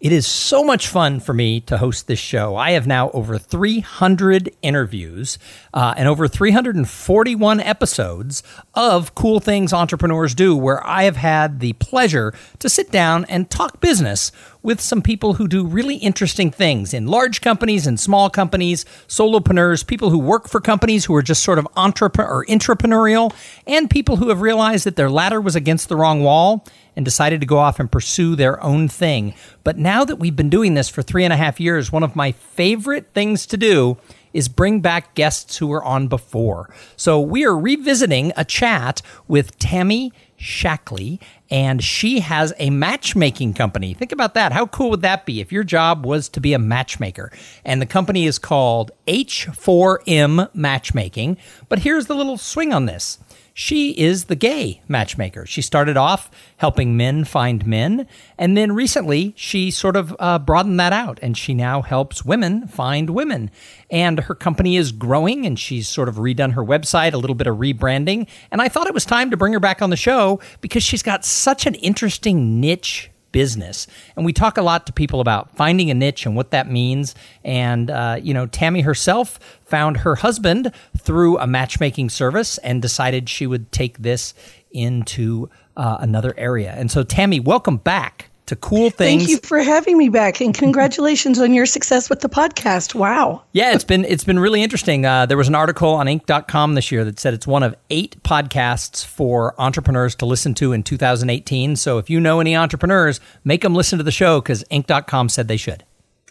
It is so much fun for me to host this show. I have now over 300 interviews uh, and over 341 episodes of Cool Things Entrepreneurs Do, where I have had the pleasure to sit down and talk business with some people who do really interesting things in large companies and small companies, solopreneurs, people who work for companies who are just sort of entrepreneur or intrapreneurial, and people who have realized that their ladder was against the wrong wall and decided to go off and pursue their own thing. But now that we've been doing this for three and a half years, one of my favorite things to do is bring back guests who were on before. So we are revisiting a chat with Tammy Shaklee, and she has a matchmaking company. Think about that. How cool would that be if your job was to be a matchmaker? And the company is called H4M Matchmaking. But here's the little swing on this she is the gay matchmaker. She started off helping men find men, and then recently she sort of uh, broadened that out, and she now helps women find women. And her company is growing, and she's sort of redone her website, a little bit of rebranding. And I thought it was time to bring her back on the show because she's got such an interesting niche business. And we talk a lot to people about finding a niche and what that means. And, uh, you know, Tammy herself found her husband through a matchmaking service and decided she would take this into uh, another area. And so, Tammy, welcome back to cool things. Thank you for having me back, and congratulations on your success with the podcast. Wow. Yeah, it's been it's been really interesting. Uh, there was an article on Inc.com this year that said it's one of eight podcasts for entrepreneurs to listen to in 2018. So if you know any entrepreneurs, make them listen to the show because Inc.com said they should.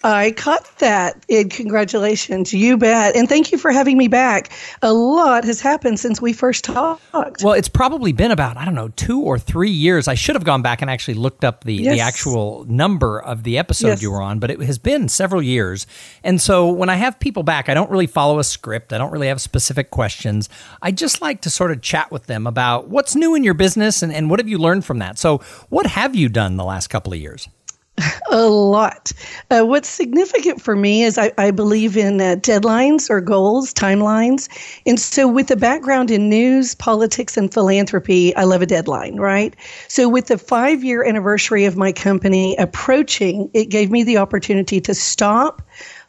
I caught that. And congratulations. You bet. And thank you for having me back. A lot has happened since we first talked. Well, it's probably been about, I don't know, two or three years. I should have gone back and actually looked up the, yes. the actual number of the episode yes. you were on, but it has been several years. And so when I have people back, I don't really follow a script. I don't really have specific questions. I just like to sort of chat with them about what's new in your business and, and what have you learned from that. So, what have you done the last couple of years? a lot. Uh, what's significant for me is I, I believe in uh, deadlines or goals, timelines. And so, with the background in news, politics, and philanthropy, I love a deadline, right? So, with the five year anniversary of my company approaching, it gave me the opportunity to stop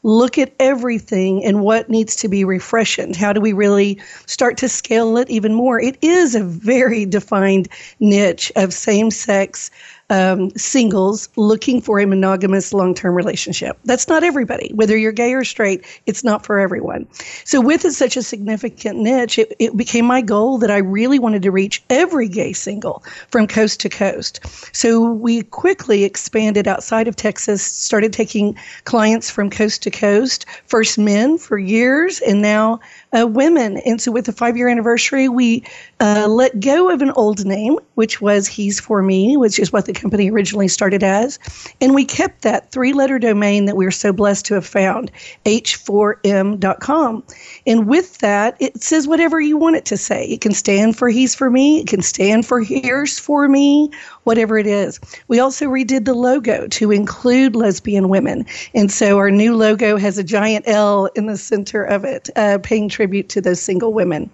look at everything and what needs to be refreshed. How do we really start to scale it even more? It is a very defined niche of same sex um, singles looking for a monogamous long term relationship. That's not everybody. Whether you're gay or straight, it's not for everyone. So, with such a significant niche, it, it became my goal that I really wanted to reach every gay single from coast to coast. So, we quickly expanded outside of Texas, started taking clients from coast to coast, first men for years, and now uh, women. And so, with the five year anniversary, we uh, let go of an old name, which was He's For Me, which is what the company originally started as. And we kept that three letter domain that we are so blessed to have found, h4m.com. And with that, it says whatever you want it to say. It can stand for He's For Me, it can stand for Here's For Me, whatever it is. We also redid the logo to include lesbian women. And so, our new logo has a giant L in the center of it, uh, paying tribute to those single women.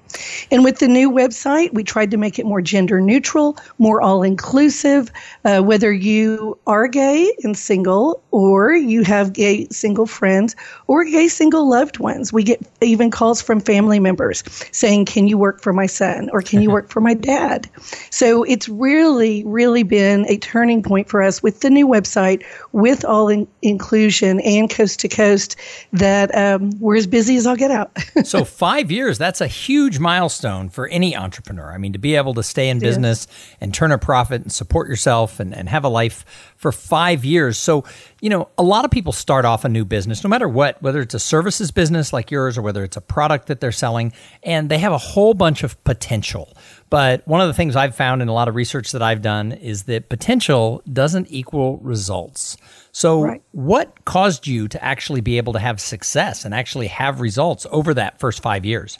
And with the new website, we tried to make it more gender neutral, more all inclusive. Uh, whether you are gay and single, or you have gay single friends, or gay single loved ones, we get even calls from family members saying, Can you work for my son? or Can you work for my dad? So it's really, really been a turning point for us with the new website, with all in- inclusion and coast to coast, that um, we're as busy as I'll get out. so five years, that's a huge milestone for any entrepreneur. I mean, to be able to stay in business and turn a profit and support yourself and, and have a life for five years. So, you know, a lot of people start off a new business, no matter what, whether it's a services business like yours or whether it's a product that they're selling, and they have a whole bunch of potential. But one of the things I've found in a lot of research that I've done is that potential doesn't equal results. So, right. what caused you to actually be able to have success and actually have results over that first five years?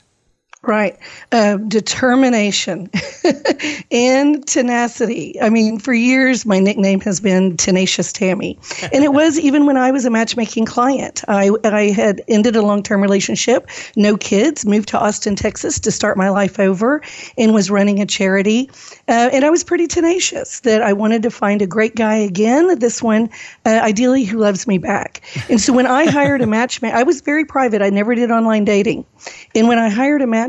Right. Uh, determination and tenacity. I mean, for years, my nickname has been Tenacious Tammy. And it was even when I was a matchmaking client. I, I had ended a long term relationship, no kids, moved to Austin, Texas to start my life over, and was running a charity. Uh, and I was pretty tenacious that I wanted to find a great guy again, this one, uh, ideally, who loves me back. And so when I hired a matchmaker, I was very private. I never did online dating. And when I hired a matchmaker,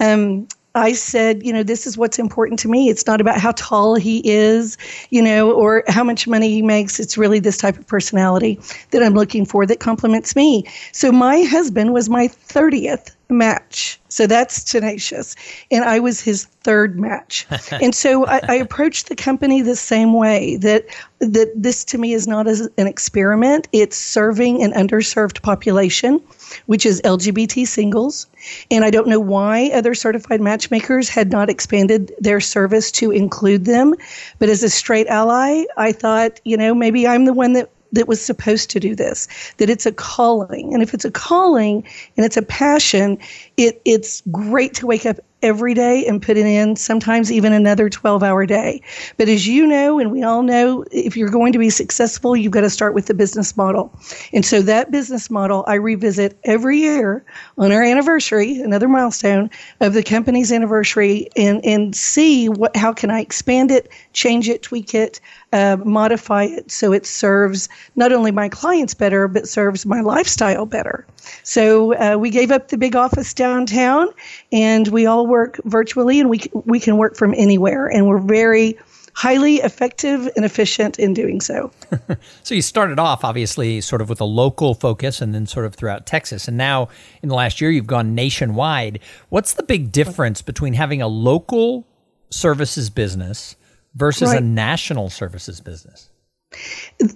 um, I said, you know, this is what's important to me. It's not about how tall he is, you know, or how much money he makes. It's really this type of personality that I'm looking for that complements me. So my husband was my 30th match. So that's tenacious. And I was his third match. and so I, I, approached the company the same way that that this to me is not as an experiment. It's serving an underserved population, which is LGBT singles. And I don't know why other certified matchmakers had not expanded their service to include them. But as a straight ally, I thought, you know, maybe I'm the one that that was supposed to do this, that it's a calling. And if it's a calling and it's a passion, it, it's great to wake up every day and put it in, sometimes even another 12 hour day. But as you know, and we all know, if you're going to be successful, you've got to start with the business model. And so that business model I revisit every year on our anniversary, another milestone of the company's anniversary, and, and see what how can I expand it, change it, tweak it, uh, modify it so it serves not only my clients better, but serves my lifestyle better. So uh, we gave up the big office downtown, and we all work virtually, and we we can work from anywhere, and we're very highly effective and efficient in doing so. so you started off obviously sort of with a local focus and then sort of throughout Texas and now in the last year you've gone nationwide. What's the big difference between having a local services business versus right. a national services business?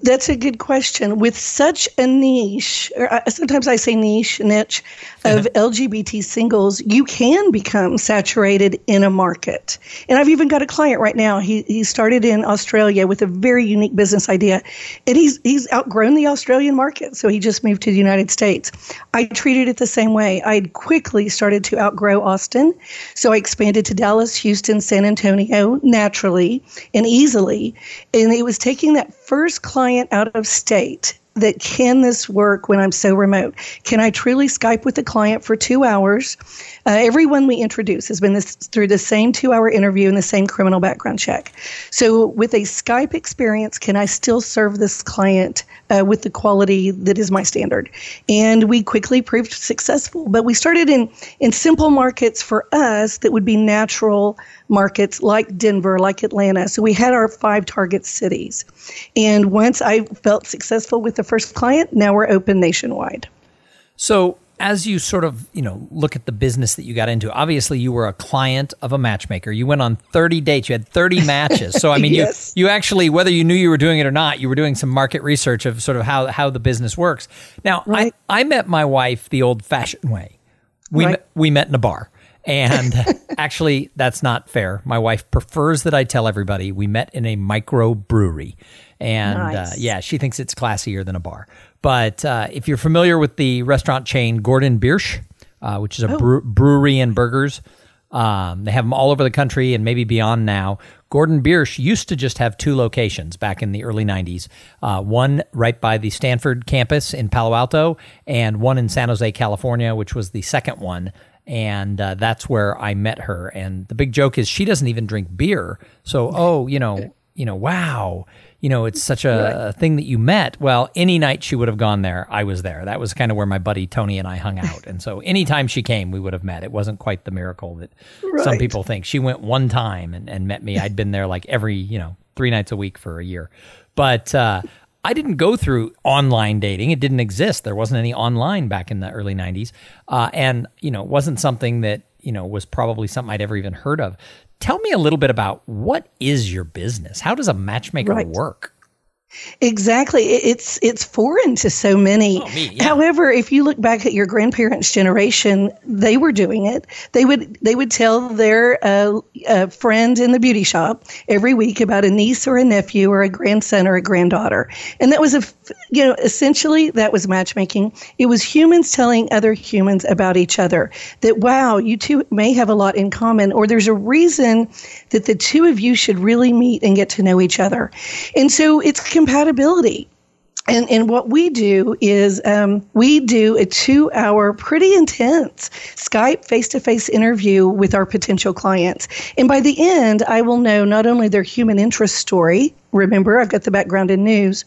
That's a good question. With such a niche, or uh, sometimes I say niche, niche of LGBT singles, you can become saturated in a market. And I've even got a client right now. He he started in Australia with a very unique business idea, and he's he's outgrown the Australian market, so he just moved to the United States. I treated it the same way. I quickly started to outgrow Austin, so I expanded to Dallas, Houston, San Antonio naturally and easily, and it was taking that first client out of state that can this work when I'm so remote? Can I truly Skype with the client for two hours? Uh, everyone we introduce has been this, through the same two hour interview and the same criminal background check. So, with a Skype experience, can I still serve this client uh, with the quality that is my standard? And we quickly proved successful. But we started in, in simple markets for us that would be natural markets like Denver, like Atlanta. So we had our five target cities. And once I felt successful with the first client, now we're open nationwide. So as you sort of you know look at the business that you got into obviously you were a client of a matchmaker you went on 30 dates you had 30 matches so i mean yes. you you actually whether you knew you were doing it or not you were doing some market research of sort of how how the business works now right. i i met my wife the old fashioned way we right. met, we met in a bar and actually, that's not fair. My wife prefers that I tell everybody we met in a micro brewery. And uh, nice. uh, yeah, she thinks it's classier than a bar. But uh, if you're familiar with the restaurant chain Gordon Biersch, uh, which is a oh. brewery and burgers, um, they have them all over the country and maybe beyond now. Gordon Biersch used to just have two locations back in the early 90s uh, one right by the Stanford campus in Palo Alto, and one in San Jose, California, which was the second one and uh, that's where I met her. And the big joke is she doesn't even drink beer. So, oh, you know, you know, wow, you know, it's such a, thing that you met. Well, any night she would have gone there, I was there. That was kind of where my buddy Tony and I hung out. And so, anytime she came, we would have met. It wasn't quite the miracle that right. some people think. She went one time and, and met me. I'd been there like every, you know, three nights a week for a year. But uh, I didn't go through online dating. It didn't exist. There wasn't any online back in the early 90s. Uh, and, you know, it wasn't something that, you know, was probably something I'd ever even heard of. Tell me a little bit about what is your business? How does a matchmaker right. work? Exactly. It's it's foreign to so many. Oh, me, yeah. However, if you look back at your grandparents' generation, they were doing it. They would they would tell their uh, uh, friend in the beauty shop every week about a niece or a nephew or a grandson or a granddaughter, and that was a you know essentially that was matchmaking. It was humans telling other humans about each other. That wow, you two may have a lot in common, or there's a reason that the two of you should really meet and get to know each other. And so it's compatibility. And, and what we do is um, we do a two hour, pretty intense Skype face to face interview with our potential clients. And by the end, I will know not only their human interest story, remember, I've got the background in news,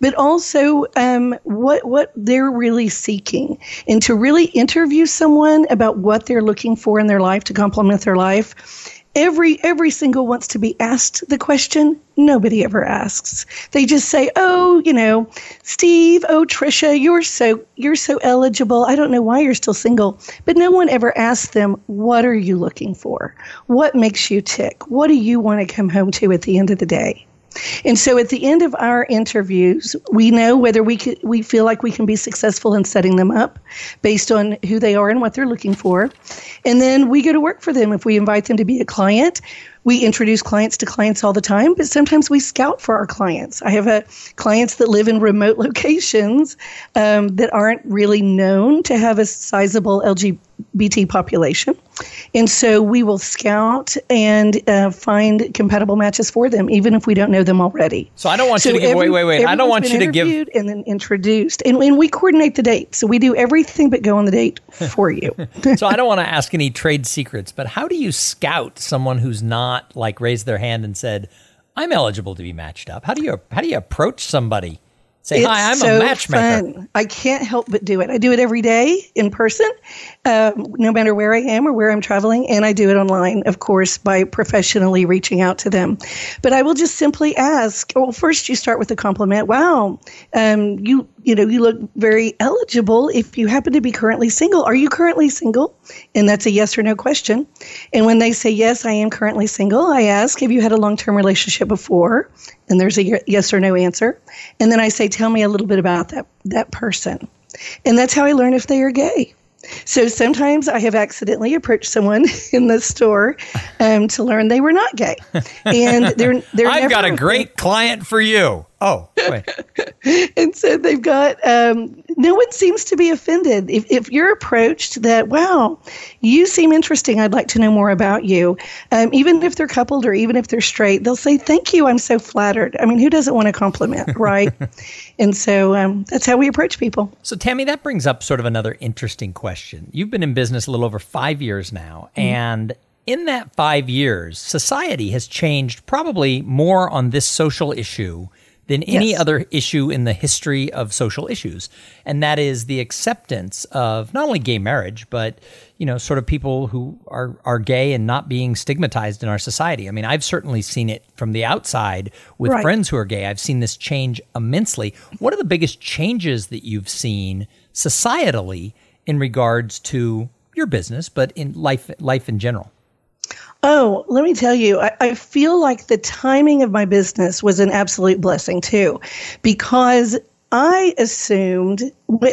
but also um, what, what they're really seeking. And to really interview someone about what they're looking for in their life to complement their life every every single wants to be asked the question nobody ever asks. They just say oh you know steve oh trisha you're so you're so eligible. I don't know why you're still single but no one ever asks them what are you looking for? What makes you tick? What do you want to come home to at the end of the day and so at the end of our interviews, we know whether we we feel like we can be successful in setting them up based on who they are and what they're looking for. And then we go to work for them. If we invite them to be a client, we introduce clients to clients all the time, but sometimes we scout for our clients. I have a, clients that live in remote locations um, that aren't really known to have a sizable LGBT population. And so we will scout and uh, find compatible matches for them, even if we don't know them already. So I don't want so you to give, wait, wait, wait. I don't want you to give. And then introduced. And, and we coordinate the date. So we do everything but go on the date for you. so I don't want to ask any trade secrets, but how do you scout someone who's not like raised their hand and said, I'm eligible to be matched up? How do you, how do you approach somebody? Say, it's hi, I'm so a matchmaker. Fun. I can't help but do it. I do it every day in person, um, no matter where I am or where I'm traveling. And I do it online, of course, by professionally reaching out to them. But I will just simply ask, well, first you start with a compliment. Wow, um, you, you know, you look very eligible if you happen to be currently single. Are you currently single? And that's a yes or no question. And when they say, yes, I am currently single, I ask, have you had a long term relationship before? And there's a yes or no answer. And then I say, tell me a little bit about that, that person. And that's how I learn if they are gay. So sometimes I have accidentally approached someone in the store um, to learn they were not gay, and they're they're. I've got a great client for you. Oh, wait. and so they've got, um, no one seems to be offended. If, if you're approached that, wow, you seem interesting, I'd like to know more about you, um, even if they're coupled or even if they're straight, they'll say, thank you, I'm so flattered. I mean, who doesn't want a compliment, right? and so um, that's how we approach people. So, Tammy, that brings up sort of another interesting question. You've been in business a little over five years now, mm-hmm. and in that five years, society has changed probably more on this social issue than any yes. other issue in the history of social issues. And that is the acceptance of not only gay marriage, but, you know, sort of people who are, are gay and not being stigmatized in our society. I mean, I've certainly seen it from the outside with right. friends who are gay. I've seen this change immensely. What are the biggest changes that you've seen societally in regards to your business, but in life, life in general? Oh, let me tell you, I, I, feel like the timing of my business was an absolute blessing too, because I assumed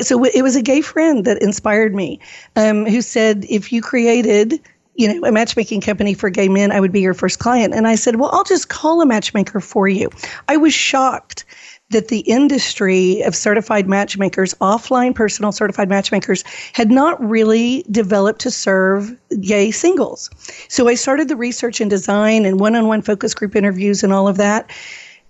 so it was a gay friend that inspired me, um, who said if you created you know, a matchmaking company for gay men, I would be your first client. And I said, well, I'll just call a matchmaker for you. I was shocked that the industry of certified matchmakers, offline personal certified matchmakers, had not really developed to serve gay singles. So I started the research and design and one on one focus group interviews and all of that.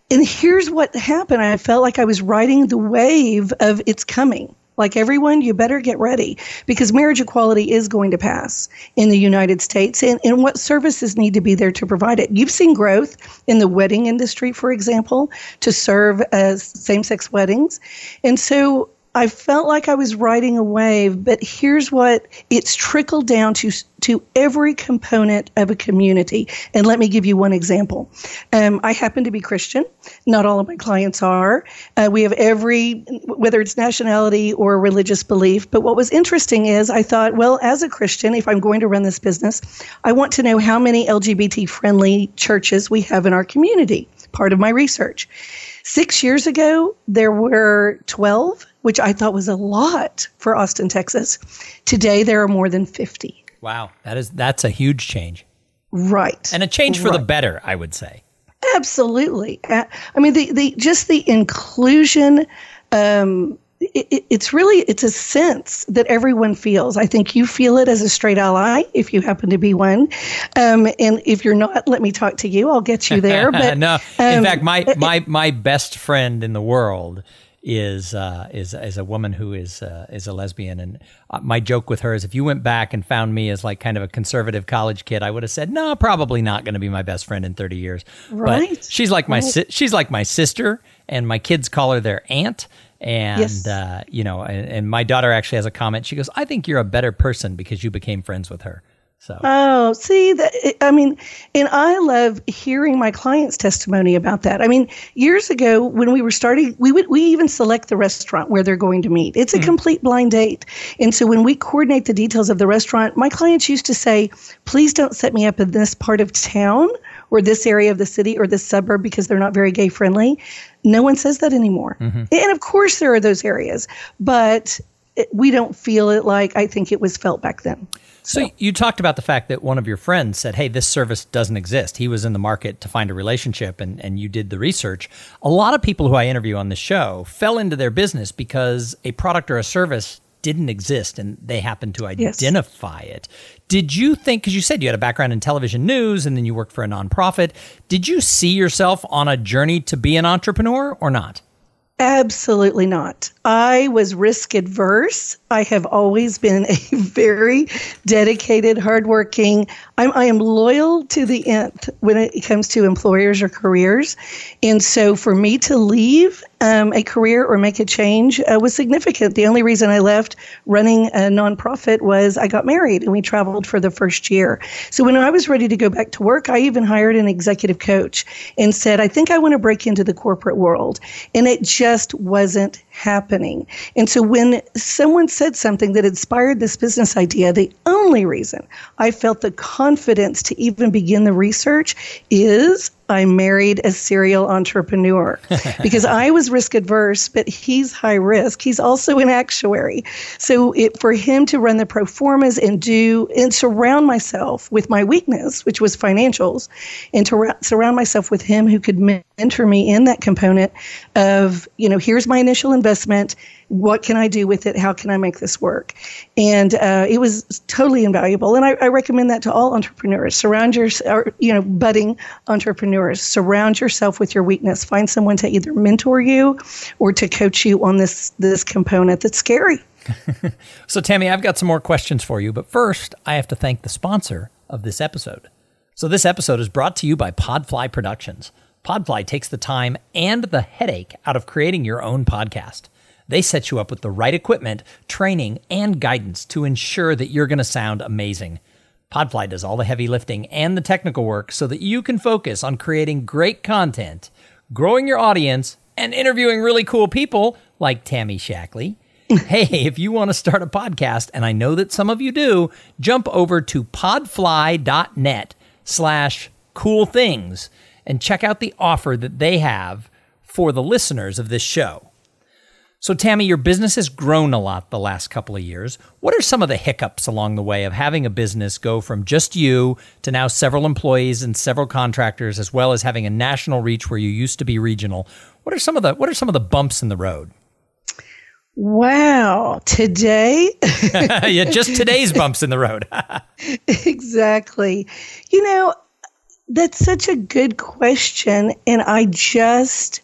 And here's what happened I felt like I was riding the wave of it's coming. Like everyone, you better get ready because marriage equality is going to pass in the United States. And, and what services need to be there to provide it? You've seen growth in the wedding industry, for example, to serve as same sex weddings. And so I felt like I was riding a wave, but here's what it's trickled down to to every component of a community. And let me give you one example. Um, I happen to be Christian. Not all of my clients are. Uh, we have every, whether it's nationality or religious belief. But what was interesting is I thought, well, as a Christian, if I'm going to run this business, I want to know how many LGBT friendly churches we have in our community. Part of my research. Six years ago, there were 12, which I thought was a lot for Austin, Texas. Today, there are more than 50. Wow, that is that's a huge change. Right. And a change for right. the better, I would say. Absolutely. I mean, the, the just the inclusion. Um, it, it's really it's a sense that everyone feels. I think you feel it as a straight ally if you happen to be one, um, and if you're not, let me talk to you. I'll get you there. But no, um, in fact, my my my best friend in the world is uh, is is a woman who is uh, is a lesbian, and uh, my joke with her is if you went back and found me as like kind of a conservative college kid, I would have said no, probably not going to be my best friend in thirty years. Right. But she's like my Right. si- she's like my sister, and my kids call her their aunt. And Yes. uh, you know, and, and my daughter actually has a comment. She goes, "I think you're a better person because you became friends with her." So Oh, see that I mean, and I love hearing my clients' testimony about that. I mean, years ago when we were starting, we would we even select the restaurant where they're going to meet. It's a hmm. complete blind date, and so when we coordinate the details of the restaurant, my clients used to say, "Please don't set me up in this part of town." Or this area of the city or this suburb because they're not very gay friendly. No one says that anymore. Mm-hmm. And of course, there are those areas, but it, we don't feel it like I think it was felt back then. So you talked about the fact that one of your friends said, "Hey, this service doesn't exist." He was in the market to find a relationship, and and you did the research. A lot of people who I interview on the show fell into their business because a product or a service didn't exist, and they happened to Yes. identify it. Did you think? Because you said you had a background in television news, and then you worked for a nonprofit. Did you see yourself on a journey to be an entrepreneur or not? Absolutely not. I was risk adverse. I have always been a very dedicated, hardworking. I'm, I am loyal to the nth when it comes to employers or careers. And so for me to leave um, a career or make a change uh, was significant. The only reason I left running a nonprofit was I got married and we traveled for the first year. So when I was ready to go back to work, I even hired an executive coach and said, I think I want to break into the corporate world. And it just wasn't happening. And so when someone said something that inspired this business idea, the only reason I felt the confidence to even begin the research is I married a serial entrepreneur because I was risk adverse, but he's high risk. He's also an actuary. So it, for him to run the pro formas and do and surround myself with my weakness, which was financials, and to ra- surround myself with him who could mentor me in that component of, you know, here's my initial investment. What can I do with it? How can I make this work? And uh, it was totally invaluable. And I, I recommend that to all entrepreneurs. Surround your, or, you know, budding entrepreneurs. Surround yourself with your weakness. Find someone to either mentor you or to coach you on this this component that's scary. So, Tammy, I've got some more questions for you, but first, I have to thank the sponsor of this episode. So, this episode is brought to you by Podfly Productions. Podfly takes the time and the headache out of creating your own podcast. They set you up with the right equipment, training, and guidance to ensure that you're going to sound amazing. Podfly does all the heavy lifting and the technical work so that you can focus on creating great content, growing your audience, and interviewing really cool people like Tammy Shaklee. hey, if you want to start a podcast, and I know that some of you do, jump over to podfly.net slash cool things and check out the offer that they have for the listeners of this show. So, Tammy, your business has grown a lot the last couple of years. What are some of the hiccups along the way of having a business go from just you to now several employees and several contractors, as well as having a national reach where you used to be regional? What are some of the What are some of the bumps in the road? Wow. Today, yeah, just today's bumps in the road. exactly. You know, that's such a good question. And I just,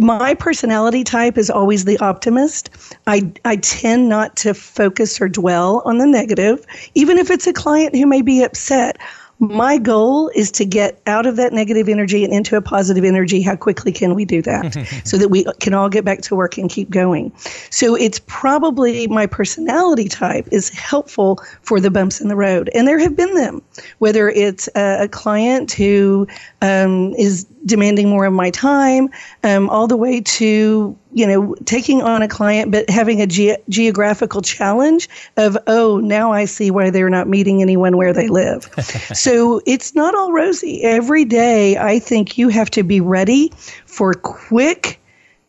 my personality type is always the optimist. I, I tend not to focus or dwell on the negative, even if it's a client who may be upset. My goal is to get out of that negative energy and into a positive energy. How quickly can we do that so that we can all get back to work and keep going? So it's probably my personality type is helpful for the bumps in the road. And there have been them, whether it's a, a client who um, is demanding more of my time, um, all the way to you know, taking on a client, but having a ge- geographical challenge of, oh, now I see why they're not meeting anyone where they live. so it's not all rosy. Every day, I think you have to be ready for quick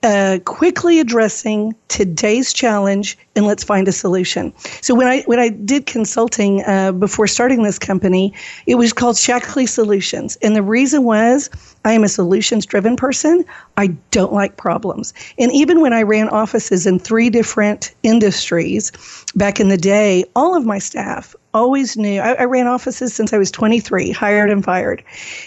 uh, quickly addressing today's challenge and let's find a solution. So when I when I did consulting uh, before starting this company, it was called Shaklee Solutions, and the reason was I am a solutions driven person. I don't like problems, and even when I ran offices in three different industries back in the day, all of my staff always knew I, I, ran offices since I was 23, hired and fired.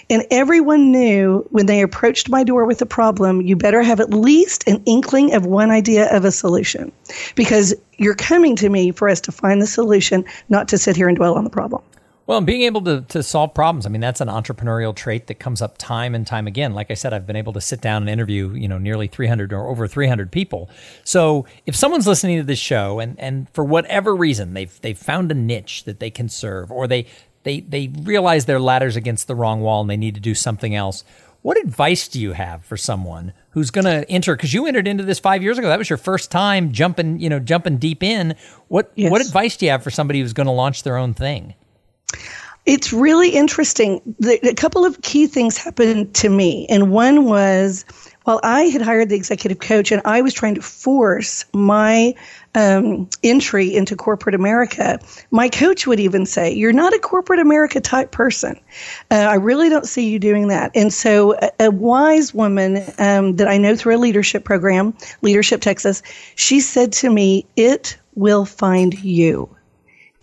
And everyone knew when they approached my door with a problem, you better have at least an inkling of one idea of a solution because you're coming to me for us to find the solution, not to sit here and dwell on the problem. Well, and being able to, to solve problems, I mean, that's an entrepreneurial trait that comes up time and time again. Like I said, I've been able to sit down and interview, you know, nearly 300 or over 300 people. So if someone's listening to this show and, and for whatever reason, they've, they've found a niche that they can serve or they, they, they realize their ladder's against the wrong wall and they need to do something else, what advice do you have for someone who's going to enter? Because you entered into this five years ago. That was your first time jumping, you know, jumping deep in. What, yes. what advice do you have for somebody who's going to launch their own thing? It's really interesting. The, a couple of key things happened to me, and one was while I had hired the executive coach and I was trying to force my um, entry into corporate America, my coach would even say, You're not a corporate America type person. Uh, I really don't see you doing that. And so, a, a wise woman um, that I know through a leadership program, Leadership Texas, she said to me, It will find you.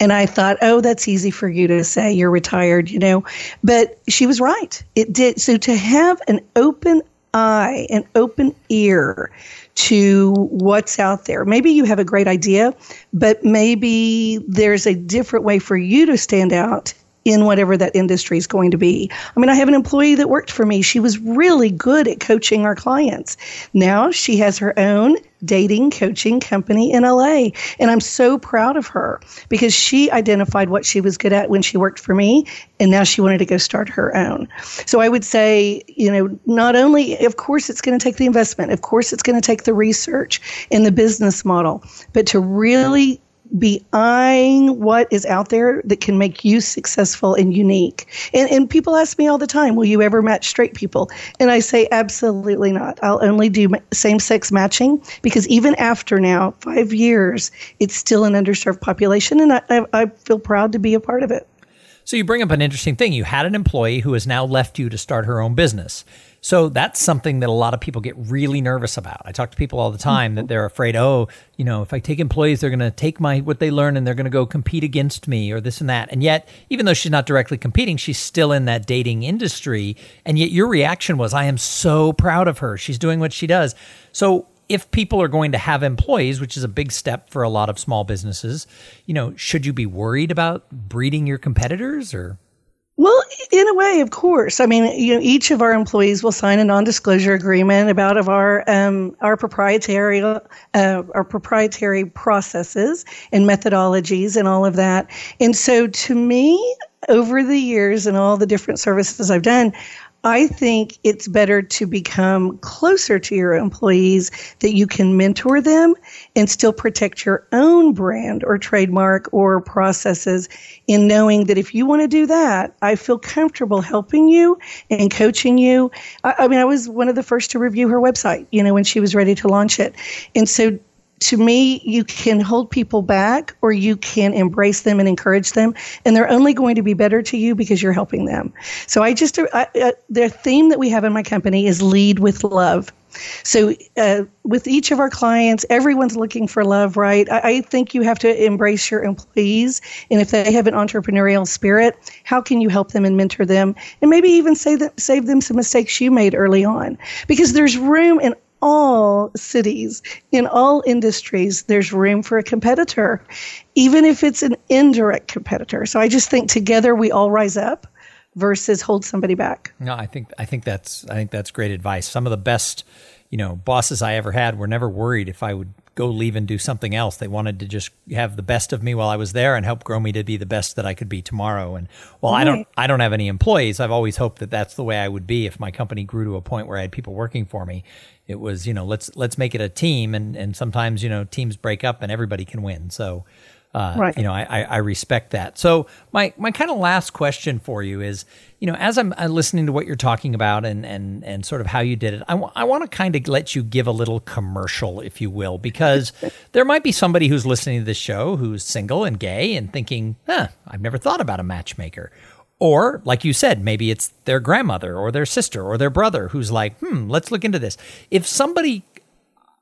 And I thought, oh, that's easy for you to say. You're retired, you know. But she was right. It did. So to have an open eye, an open ear to what's out there. Maybe you have a great idea, but maybe there's a different way for you to stand out in whatever that industry is going to be. I mean, I have an employee that worked for me. She was really good at coaching our clients. Now she has her own dating coaching company in LA. And I'm so proud of her because she identified what she was good at when she worked for me. And now she wanted to go start her own. So I would say, you know, not only, of course, it's going to take the investment, of course, it's going to take the research and the business model, but to really be eyeing what is out there that can make you successful and unique. And, and people ask me all the time, will you ever match straight people? And I say, absolutely not. I'll only do same sex matching because even after now, five years, it's still an underserved population. And I, I feel proud to be a part of it. So you bring up an interesting thing. You had an employee who has now left you to start her own business. So that's something that a lot of people get really nervous about. I talk to people all the mm-hmm. time that they're afraid, oh, you know, if I take employees, they're going to take my what they learn and they're going to go compete against me or this and that. And yet, even though she's not directly competing, she's still in that dating industry. And yet your reaction was, I am so proud of her. She's doing what she does. So if people are going to have employees, which is a big step for a lot of small businesses, you know, should you be worried about breeding your competitors or well, in a way, of course. I mean, you know, each of our employees will sign a non-disclosure agreement about of our um, our proprietary uh, our proprietary processes and methodologies and all of that. And so, to me, over the years and all the different services I've done, I think it's better to become closer to your employees that you can mentor them and still protect your own brand or trademark or processes in knowing that if you want to do that, I feel comfortable helping you and coaching you. I, I mean, I was one of the first to review her website, you know, when she was ready to launch it. And so to me, you can hold people back or you can embrace them and encourage them. And they're only going to be better to you because you're helping them. So I just, I, uh, the theme that we have in my company is lead with love. So, uh, with each of our clients, everyone's looking for love, right? I, I, think you have to embrace your employees. And if they have an entrepreneurial spirit, how can you help them and mentor them? And maybe even save them, save them some mistakes you made early on. Because there's room in all cities, in all industries, there's room for a competitor, even if it's an indirect competitor. So I just think together we all rise up versus hold somebody back. No, I think I think that's I think that's great advice. Some of the best, you know, bosses I ever had were never worried if I would go leave and do something else. They wanted to just have the best of me while I was there and help grow me to be the best that I could be tomorrow. And while right. I don't, I don't have any employees. I've always hoped that that's the way I would be if my company grew to a point where I had people working for me. It was, you know, let's let's make it a team, and and sometimes you know teams break up and everybody can win. So uh, right. You know, I, I, respect that. So my my kind of last question for you is, you know, as I'm, listening to what you're talking about and and and sort of how you did it, I, w- I want to kind of let you give a little commercial, if you will, because there might be somebody who's listening to this show who's single and gay and thinking, huh, I've never thought about a matchmaker. Or, like you said, maybe it's their grandmother or their sister or their brother who's like, hmm, let's look into this. If somebody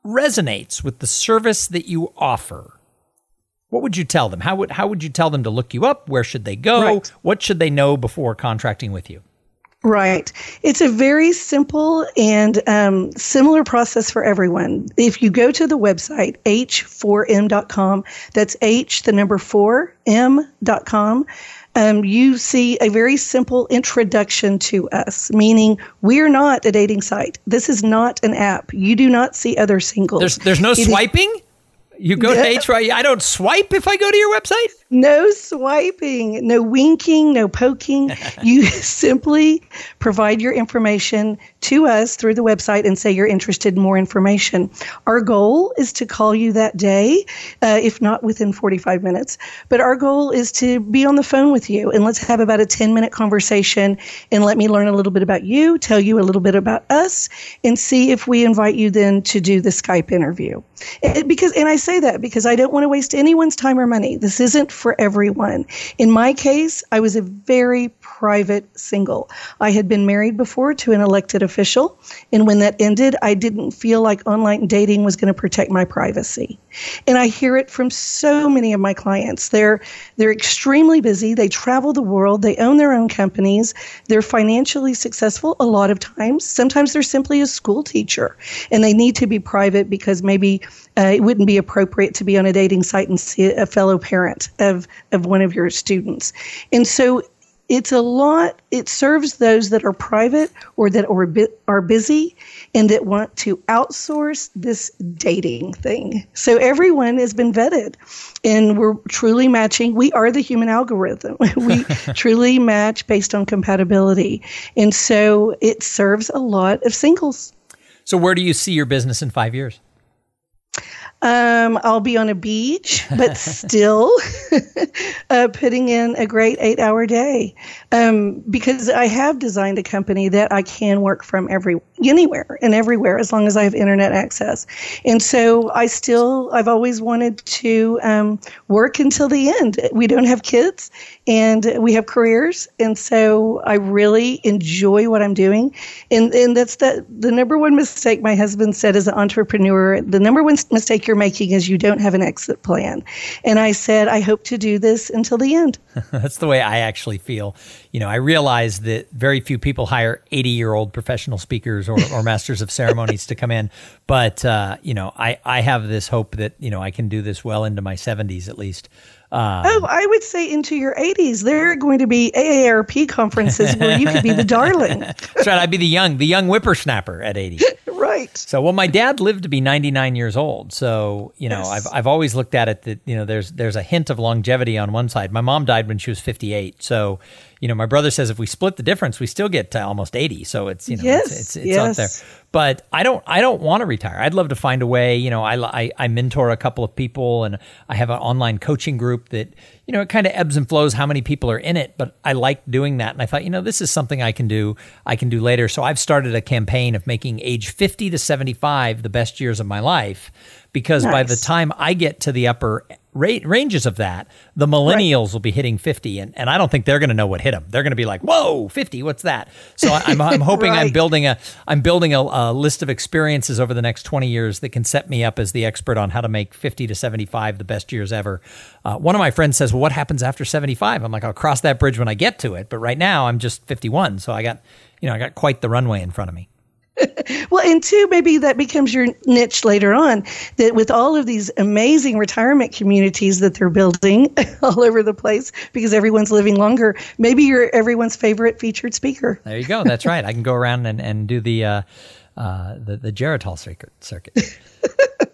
resonates with the service that you offer, what would you tell them? How would how would you tell them to look you up? Where should they go? Right. What should they know before contracting with you? Right. It's a very simple and um, similar process for everyone. If you go to the website h4m.com, that's h the number four m.com. Um, you see a very simple introduction to us, meaning we're not a dating site. This is not an app. You do not see other singles. There's there's no it swiping. Is, you go to I don't swipe if I go to your website. No swiping, no winking, no poking. you simply provide your information to us through the website and say you're interested in more information. Our goal is to call you that day, uh, if not within 45 minutes. But our goal is to be on the phone with you and let's have about a 10 minute conversation and let me learn a little bit about you, tell you a little bit about us, and see if we invite you then to do the Skype interview. It, because, and I say that because I don't want to waste anyone's time or money. This isn't for everyone. In my case, I was a very private single. I had been married before to an elected official, and when that ended, I didn't feel like online dating was going to protect my privacy. And I hear it from so many of my clients. They're they're extremely busy. They travel the world. They own their own companies. They're financially successful a lot of times. Sometimes they're simply a school teacher, and they need to be private because maybe uh, it wouldn't be appropriate to be on a dating site and see a fellow parent of of one of your students. And so it's a lot it serves those that are private or that are, are busy and that want to outsource this dating thing. So everyone has been vetted and we're truly matching we are the human algorithm. We truly match based on compatibility. And so it serves a lot of singles. So where do you see your business in five years um, I'll be on a beach, but still uh, putting in a great eight hour day um, because I have designed a company that I can work from every anywhere and everywhere as long as I have internet access. And so I still, I've always wanted to um, work until the end. We don't have kids and we have careers. And so I really enjoy what I'm doing. And, and that's the, the number one mistake my husband said as an entrepreneur. The number one mistake you're making is you don't have an exit plan. And I said, I hope to do this until the end. that's the way I actually feel. You know, I realize that very few people hire 80 year old professional speakers or, or masters of ceremonies to come in. But, uh, you know, I, I have this hope that, you know, I can do this well into my 70s at least. Um, oh, I would say into your 80s. There are going to be AARP conferences where you could be the darling. That's right. I'd be the young, the young whippersnapper at 80. right. So, well, my dad lived to be 99 years old. So, you know, yes. I've, I've always looked at it that, you know, there's, there's a hint of longevity on one side. My mom died when she was 58. So, you know, my brother says if we split the difference, we still get to almost 80. So it's, you know, yes, it's, it's, it's yes. up there. But I don't, I don't want to retire. I'd love to find a way, you know, I, I, I mentor a couple of people and I have an online coaching group that, you know, it kind of ebbs and flows how many people are in it, but I like doing that. And I thought, you know, this is something I can do, I can do later. So I've started a campaign of making age 50 to 75 the best years of my life because nice. by the time I get to the upper rate, ranges of that, the millennials right. will be hitting 50, and, and I don't think they're going to know what hit them. They're going to be like, "Whoa, 50, what's that?" So I, am I'm, I'm hoping right. I'm building a I'm building a, a, list of experiences over the next 20 years that can set me up as the expert on how to make 50 to 75 the best years ever. Uh, one of my friends says, "Well, what happens after 75?" I'm like, "I'll cross that bridge when I get to it." But right now, I'm just 51, so I got you know I got quite the runway in front of me. well, and two, maybe that becomes your niche later on. That with all of these amazing retirement communities that they're building all over the place because everyone's living longer, maybe you're everyone's favorite featured speaker. There you go. That's right. I can go around and, and do the uh, uh, the the Geritol circuit.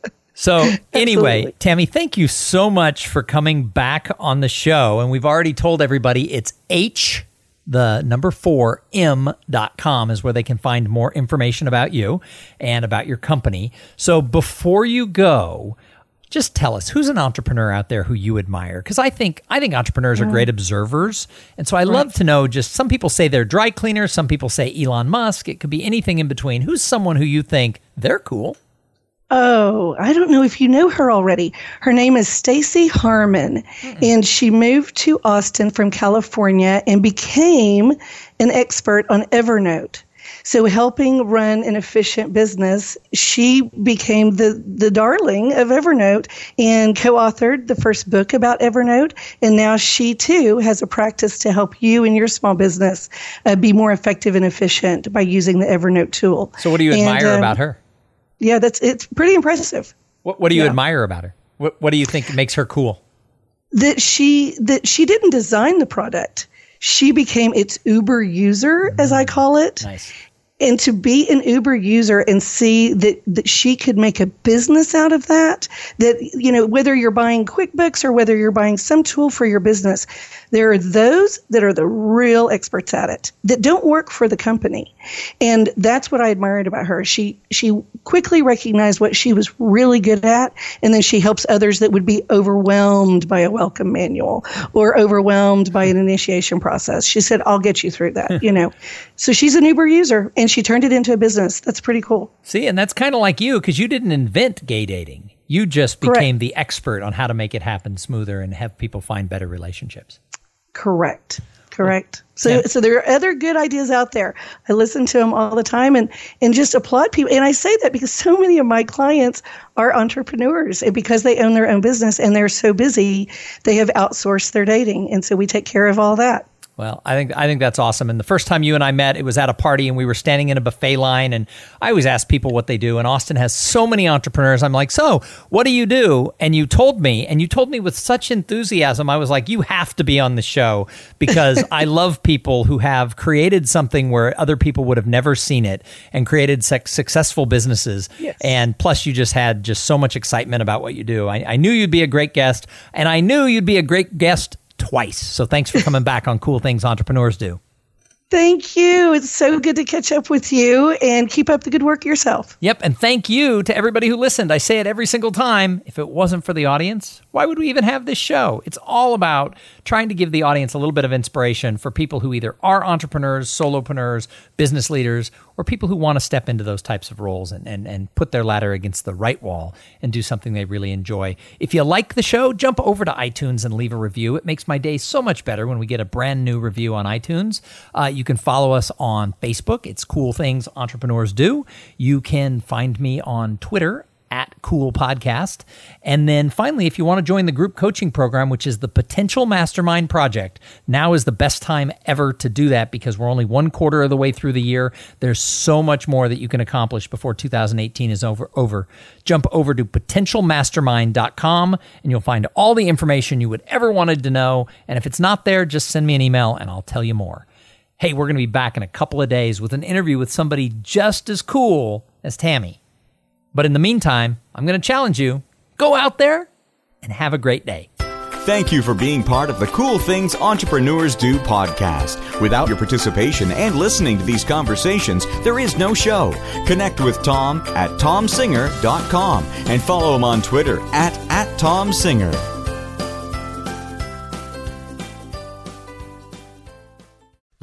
So, anyway, Tammy, thank you so much for coming back on the show. And we've already told everybody it's H, the number four, M.com is where they can find more information about you and about your company. So, before you go, just tell us who's an entrepreneur out there who you admire? Because i think i think entrepreneurs are great mm. observers. And so i love to know just some people say they're dry cleaners some people say elon musk. It could be anything in between. Who's someone who you think they're cool Oh, I don't know if you know her already. Her name is Stacey Harmon, and she moved to Austin from California and became an expert on Evernote. So, helping run an efficient business, she became the, the darling of Evernote and co authored the first book about Evernote. And now she too has a practice to help you and your small business uh, be more effective and efficient by using the Evernote tool. so what do you And, admire um, about her Yeah, that's it's pretty impressive. what, what do you yeah. admire about her what, what do you think makes her cool that she that she didn't design the product. She became its Uber user, as I call it. nice And to be an Uber user and see that, that she could make a business out of that, that, you know, whether you're buying QuickBooks or whether you're buying some tool for your business, there are those that are the real experts at it that don't work for the company. And that's what I admired about her. She, she quickly recognized what she was really good at. And then she helps others that would be overwhelmed by a welcome manual or overwhelmed by an initiation process. She said, I'll get you through that, hmm. you know. So she's an Uber user and she turned it into a business. That's pretty cool. See, and that's kind of like you because you didn't invent gay dating. You just Correct. became the expert on how to make it happen smoother and have people find better relationships. Correct. Correct. So, Yeah. so there are other good ideas out there. I listen to them all the time and, and just applaud people. And I say that because so many of my clients are entrepreneurs and because they own their own business and they're so busy, they have outsourced their dating. And so we take care of all that. Well, I think I think that's awesome. And the first time you and I met, it was at a party, and we were standing in a buffet line. And I always ask people what they do. And Austin has so many entrepreneurs. I'm like, so what do you do? And you told me, and you told me with such enthusiasm. I was like, you have to be on the show because I love people who have created something where other people would have never seen it and created suc successful businesses. Yes. And plus, you just had just so much excitement about what you do. I, I knew you'd be a great guest, and I knew you'd be a great guest twice. So thanks for coming back on Cool Things Entrepreneurs Do. Thank you. It's so good to catch up with you and keep up the good work yourself. Yep, and thank you to everybody who listened. I say it every single time. If it wasn't for the audience, why would we even have this show? It's all about trying to give the audience a little bit of inspiration for people who either are entrepreneurs, solopreneurs, business leaders, or people who want to step into those types of roles and, and, and put their ladder against the right wall and do something they really enjoy. If you like the show, jump over to iTunes and leave a review. It makes my day so much better when we get a brand new review on iTunes. Uh, you can follow us on Facebook. It's Cool Things Entrepreneurs Do. You can find me on Twitter at Cool Podcast. And then finally, if you want to join the group coaching program, which is the Potential Mastermind Project, now is the best time ever to do that because we're only one quarter of the way through the year. There's so much more that you can accomplish before 2018 is over. over. Jump over to potentialmastermind.com and you'll find all the information you would ever wanted to know. And if it's not there, just send me an email and I'll tell you more. Hey, we're going to be back in a couple of days with an interview with somebody just as cool as Tammy. But in the meantime, I'm going to challenge you go out there and have a great day. Thank you for being part of the Cool Things Entrepreneurs Do podcast. Without your participation and listening to these conversations, there is no show. Connect with Tom at tomsinger.com and follow him on Twitter at, at tomsinger.